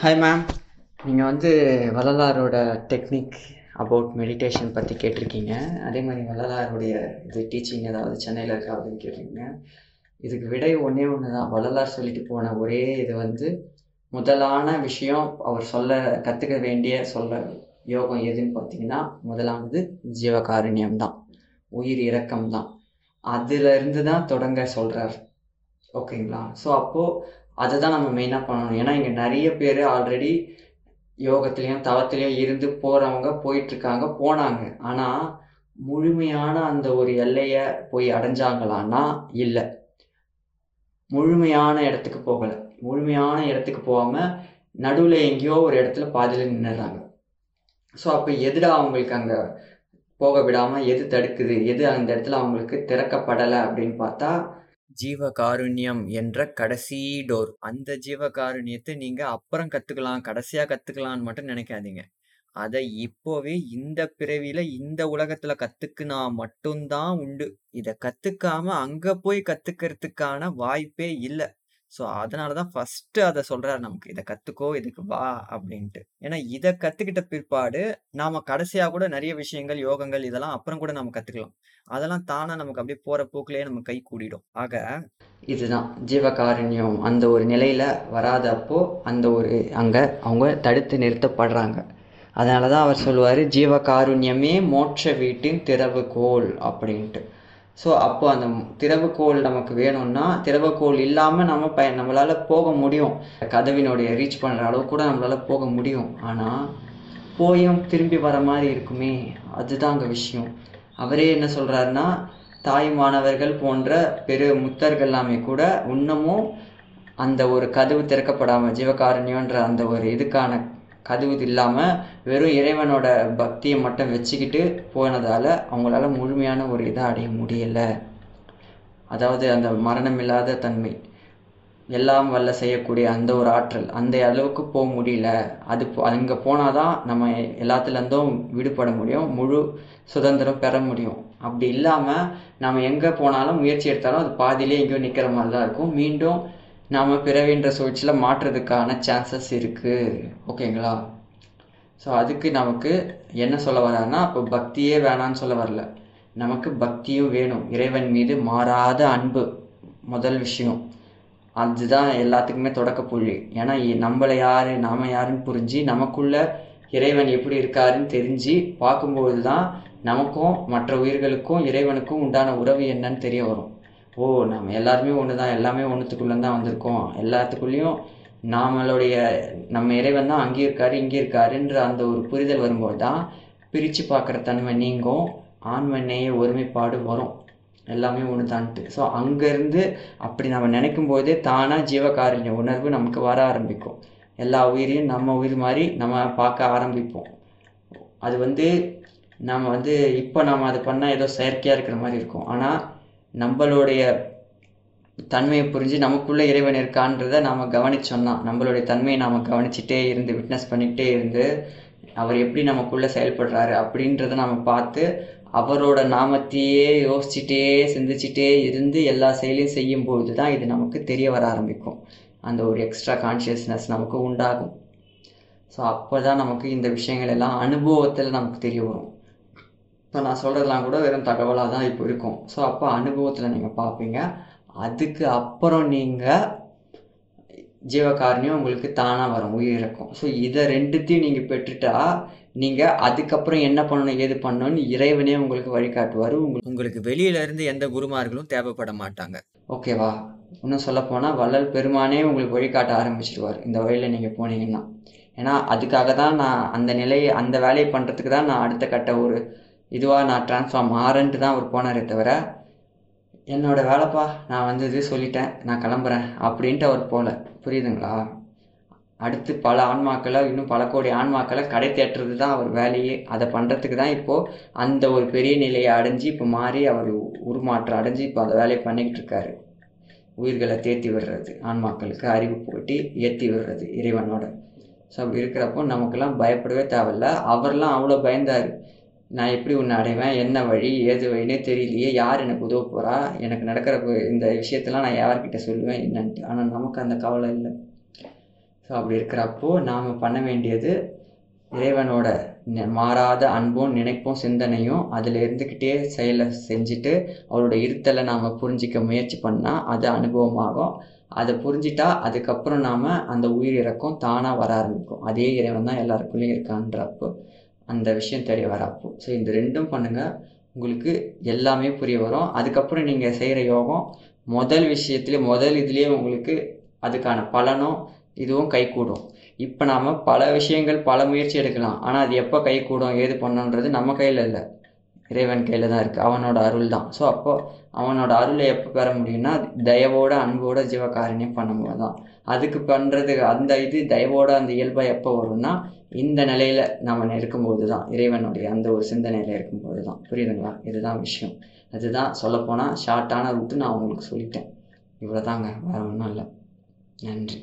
Hi ma'am நீங்கள் வந்து வள்ளலாரோட technique about meditation பற்றி கேட்டிருக்கீங்க. அதே மாதிரி வள்ளலாருடைய இது டீச்சிங் ஏதாவது சென்னையில் இருக்கா அப்படின்னு கேட்டிருக்கீங்க. இதுக்கு விடை ஒன்றே ஒன்று தான் வள்ளலார் சொல்லிட்டு போன ஒரே இது வந்து முதலான விஷயம் அவர் சொல்ல கற்றுக்க வேண்டிய சொல்ல யோகம் எதுன்னு பார்த்தீங்கன்னா முதலானது ஜீவகாருண்யம் தான் உயிர் இறக்கம் தான் அதுலேருந்து தான் தொடங்க சொல்கிறார் ஓகேங்களா? ஸோ அப்போது அதை தான் நம்ம மெயினாக பண்ணணும். ஏன்னா இங்கே நிறைய பேர் ஆல்ரெடி யோகத்துலேயும் தவத்துலேயும் இருந்து போகிறவங்க போயிட்டுருக்காங்க போனாங்க. ஆனால் முழுமையான அந்த ஒரு எல்லையை போய் அடைஞ்சாங்களான்னா இல்லை. முழுமையான இடத்துக்கு போகலை. முழுமையான இடத்துக்கு போகாமல் நடுவில் எங்கேயோ ஒரு இடத்துல பாதியில் நின்றுறாங்க ஸோ அப்போ எதுடா அவங்களுக்கு அங்கே போக விடாமல் எது தடுக்குது? எது அந்த இடத்துல அவங்களுக்கு திறக்கப்படலை அப்படின்னு பார்த்தா ஜீவகாருண்யம் என்ற கடைசி டோர் அந்த ஜீவகாருண்யத்தை நீங்க அப்புறம் கத்துக்கலாம் கடைசியா கத்துக்கலாம்னு மட்டும் நினைக்காதீங்க. அதை இப்போவே இந்த பிறவியில இந்த உலகத்துல கத்துக்குனா மட்டும்தான் உண்டு. இதை கத்துக்காம அங்க போய் கத்துக்கிறதுக்கான வாய்ப்பே இல்லை. ஸோ அதனால தான் ஃபஸ்ட்டு அதை சொல்கிறார் நமக்கு. இதை கற்றுக்கோ இதுக்கு வா அப்படின்ட்டு. ஏன்னா இதை கற்றுக்கிட்ட பிற்பாடு நாம் கடைசியாக கூட நிறைய விஷயங்கள் யோகங்கள் இதெல்லாம் அப்புறம் கூட நம்ம கற்றுக்கலாம் அதெல்லாம் தானாக நமக்கு அப்படியே போகிற போக்கிலேயே நம்ம கை கூடிடும். ஆக இதுதான். ஜீவகாருண்யம் அந்த ஒரு நிலையில் வராதப்போ அந்த ஒரு அங்கே அவங்க தடுத்து நிறுத்தப்படுறாங்க. அதனால தான் அவர் சொல்லுவார் ஜீவகாருண்யமே மோட்ச வீட்டின் திறவுகோல் அப்படின்ட்டு. ஸோ அப்போ அந்த திறவுகோல் நமக்கு வேணும்னா திறவுகோல் இல்லாமல் நம்ம ப நம்மளால் போக முடியும். கதவினுடைய ரீச் பண்ணுற அளவு கூட நம்மளால் போக முடியும். ஆனால் போயும் திரும்பி வர மாதிரி இருக்குமே. அதுதான் அங்கே விஷயம். அவரே என்ன சொல்கிறாருன்னா தாய்மானவர்கள் போன்ற பெரு முத்தர்கள் எல்லாமே கூட இன்னமும் அந்த ஒரு கதவு திறக்கப்படாமல் ஜீவகாரண்யன்ற அந்த ஒரு இதுக்கான கதவு இல்லாமல் வெறும் இறைவனோட பக்தியை மட்டும் வச்சுக்கிட்டு போனதால் அவங்களால முழுமையான ஒரு இதை அடைய முடியலை. அதாவது அந்த மரணமில்லாத தன்மை. எல்லாம் வல்ல செய்யக்கூடிய அந்த ஒரு ஆற்றல் அந்த அளவுக்கு போக முடியல. அது அங்கே போனால் தான் நம்ம எல்லாத்துலேருந்தும் விடுபட முடியும் முழு சுதந்திரம் பெற முடியும். அப்படி இல்லாமல் நம்ம எங்கே போனாலும் முயற்சி எடுத்தாலும் அது பாதியிலே எங்கேயோ நிற்கிற மாதிரி தான் இருக்கும். மீண்டும் நாம் பிறவின்ற சுழற்சியில் மாற்றுறதுக்கான சான்சஸ் இருக்குது ஓகேங்களா ஸோ அதுக்கு நமக்கு என்ன சொல்ல வரான்னா அப்போ பக்தியே வேணான்னு சொல்ல வரல. நமக்கு பக்தியும் வேணும். இறைவன் மீது மாறாத அன்பு. முதல் விஷயம். அதுதான் எல்லாத்துக்குமே தொடக்க புள்ளி. ஏன்னா நம்மளை யார் நாம் யாருன்னு புரிஞ்சு நமக்குள்ள இறைவன் எப்படி இருக்காருன்னு தெரிஞ்சு பார்க்கும்போது தான் நமக்கும் மற்ற உயிர்களுக்கும் இறைவனுக்கும் உண்டான உறவு என்னன்னு தெரிய வரும். ஓ நம்ம எல்லாருமே ஒன்று தான் எல்லாமே ஒன்றுத்துக்குள்ளே தான் வந்திருக்கோம். எல்லாத்துக்குள்ளேயும் நாமளுடைய நம்ம இறைவன் தான் அங்கே இருக்காரு இங்கே இருக்காருன்ற அந்த ஒரு புரிதல் வரும்போது தான் பிரித்து பார்க்குற தன்மை நீங்கும். ஆண்மநேய ஒருமைப்பாடு வரும். எல்லாமே ஒன்று தான்ட்டு ஸோ அங்கேருந்து அப்படி நம்ம நினைக்கும் போதே தானாக ஜீவகாருண்ய உணர்வு நமக்கு வர ஆரம்பிக்கும். எல்லா உயிரையும் நம்ம உயிர் மாதிரி நம்ம பார்க்க ஆரம்பிப்போம். அது வந்து நம்ம வந்து இப்போ நம்ம அது பண்ணால் ஏதோ செயற்கையாக இருக்கிற மாதிரி இருக்கும். ஆனால் நம்மளுடைய தன்மையை புரிஞ்சு நமக்குள்ளே இறைவன் இருக்கான்றதை நாம் கவனிச்சோம்னா நம்மளுடைய தன்மையை நாம் கவனிச்சிட்டே இருந்து விட்னஸ் பண்ணிகிட்டே இருந்து அவர் எப்படி நமக்குள்ளே செயல்படுறாரு அப்படின்றத நம்ம பார்த்து அவரோட நாமத்தையே யோசிச்சுட்டே சிந்திச்சுட்டே இருந்து எல்லா செயலையும் செய்யும்பொழுது தான் இது நமக்கு தெரிய வர ஆரம்பிக்கும். அந்த ஒரு எக்ஸ்ட்ரா கான்ஷியஸ்னஸ் நமக்கு உண்டாகும். ஸோ அப்போ தான் நமக்கு இந்த விஷயங்கள் எல்லாம் அனுபவத்தில் நமக்கு தெரிய வரும். இப்போ நான் சொல்கிறதெல்லாம் கூட வெறும் தகவலாக தான் இப்போ இருக்கும். ஸோ அப்போ அனுபவத்தில் நீங்கள் பார்ப்பீங்க அதுக்கு அப்புறம் நீங்கள் ஜீவகாரணியம் உங்களுக்கு தானாக வரும் உயிர் இருக்கும் ஸோ இதை ரெண்டுத்தையும் நீங்கள் பெற்றுட்டா நீங்கள் அதுக்கப்புறம் என்ன பண்ணணும் ஏது பண்ணணும்னு இறைவனே உங்களுக்கு வழிகாட்டுவார். உங்களுக்கு உங்களுக்கு வெளியிலேருந்து எந்த குருமார்களும் தேவைப்பட மாட்டாங்க. ஓகேவா இன்னும் சொல்லப்போனால் வள்ளல் பெருமானே உங்களுக்கு வழிகாட்ட ஆரம்பிச்சிடுவார் இந்த வழியில் நீங்கள் போனீங்கன்னா. ஏன்னா அதுக்காக தான் நான் அந்த நிலையை அந்த வேலையை பண்ணுறதுக்கு தான் நான் அடுத்த கட்ட ஒரு இதுவாக நான் ட்ரான்ஸ்ஃபார்ம் ஆறன்ட்டு தான் அவர் போனாரே தவிர என்னோடய வேலைப்பா நான் வந்து இது சொல்லிட்டேன் நான் கிளம்புறேன் அப்படின்ட்டு அவர் போகல புரியுதுங்களா? அடுத்து பல ஆன்மாக்களை இன்னும் பல கோடி ஆன்மாக்களை கடை தேட்டுறது தான் அவர் வேலையே. அதை பண்ணுறதுக்கு தான் இப்போது அந்த ஒரு பெரிய நிலையை அடைஞ்சு இப்போ மாறி அவர் உருமாற்றம் அடைஞ்சு இப்போ அந்த வேலையை பண்ணிக்கிட்டு இருக்காரு. உயிர்களை தேத்தி விடுறது ஆன்மாக்களுக்கு அறிவு போட்டி ஏற்றி விடுறது இறைவனோட. ஸோ அப்படி இருக்கிறப்போ நமக்கெல்லாம் பயப்படவே தேவையில்ல. அவர்லாம் அவ்வளோ பயந்தார். நான் எப்படி உன்னை அடைவேன்? என்ன வழி? ஏது வழினே தெரியலையே. யார் எனக்கு உதவ போகிறா எனக்கு நடக்கிற இந்த விஷயத்தெல்லாம் நான் யார்கிட்ட சொல்லுவேன் என்னன்ட்டு. ஆனால் நமக்கு அந்த கவலை இல்லை. ஸோ அப்படி இருக்கிறப்போ நாம் பண்ண வேண்டியது இறைவனோட மாறாத அன்பும் நினைப்பும் சிந்தனையும் அதில் இருந்துக்கிட்டே செயலை செஞ்சுட்டு அவரோட இருத்தலை நாம் புரிஞ்சிக்க முயற்சி பண்ணால் அது அனுபவமாகும். அதை புரிஞ்சிட்டா அதுக்கப்புறம் நாம் அந்த உயிர் இறக்கம் தானாக வர ஆரம்பிக்கும். அதே இறைவன் தான் எல்லாருக்குள்ளேயும் இருக்கான்றப்போ. அந்த விஷயம் தெரிய வரப்போ ஸோ இந்த ரெண்டும் பண்ணுங்கள் உங்களுக்கு எல்லாமே புரிய வரும். அதுக்கப்புறம் நீங்கள் செய்கிற யோகம் முதல் விஷயத்துலேயே முதல் இதுலேயே உங்களுக்கு அதுக்கான பலனும் இதுவும் கைகூடும். இப்போ நாம் பல விஷயங்கள் பல முயற்சி எடுக்கலாம். ஆனால் அது எப்போ கைகூடும் ஏது பண்ணணுன்றது நம்ம கையில் இல்லை. இறைவன் கையில் தான் இருக்குது அவனோட அருள் தான். ஸோ அப்போது அவனோட அருளை எப்போ பெற முடியும்னா தயவோட அன்போட ஜீவகாரணியம் பண்ணும்போது தான் அதுக்கு பண்ணுறது அந்த இது தயவோட அந்த இயல்பாக எப்போ வரும்னா இந்த நிலையில் நம்ம இருக்கும்போது தான் இறைவனுடைய அந்த ஒரு சிந்தனையில் இருக்கும்போது தான் புரியுதுங்களா? இதுதான் விஷயம். அதுதான் சொல்லப்போனால் ஷார்ட்டான ரூட்டு நான் உங்களுக்கு சொல்லிட்டேன். இவ்வளோ தாங்க வேறு ஒன்றும் இல்லை. நன்றி.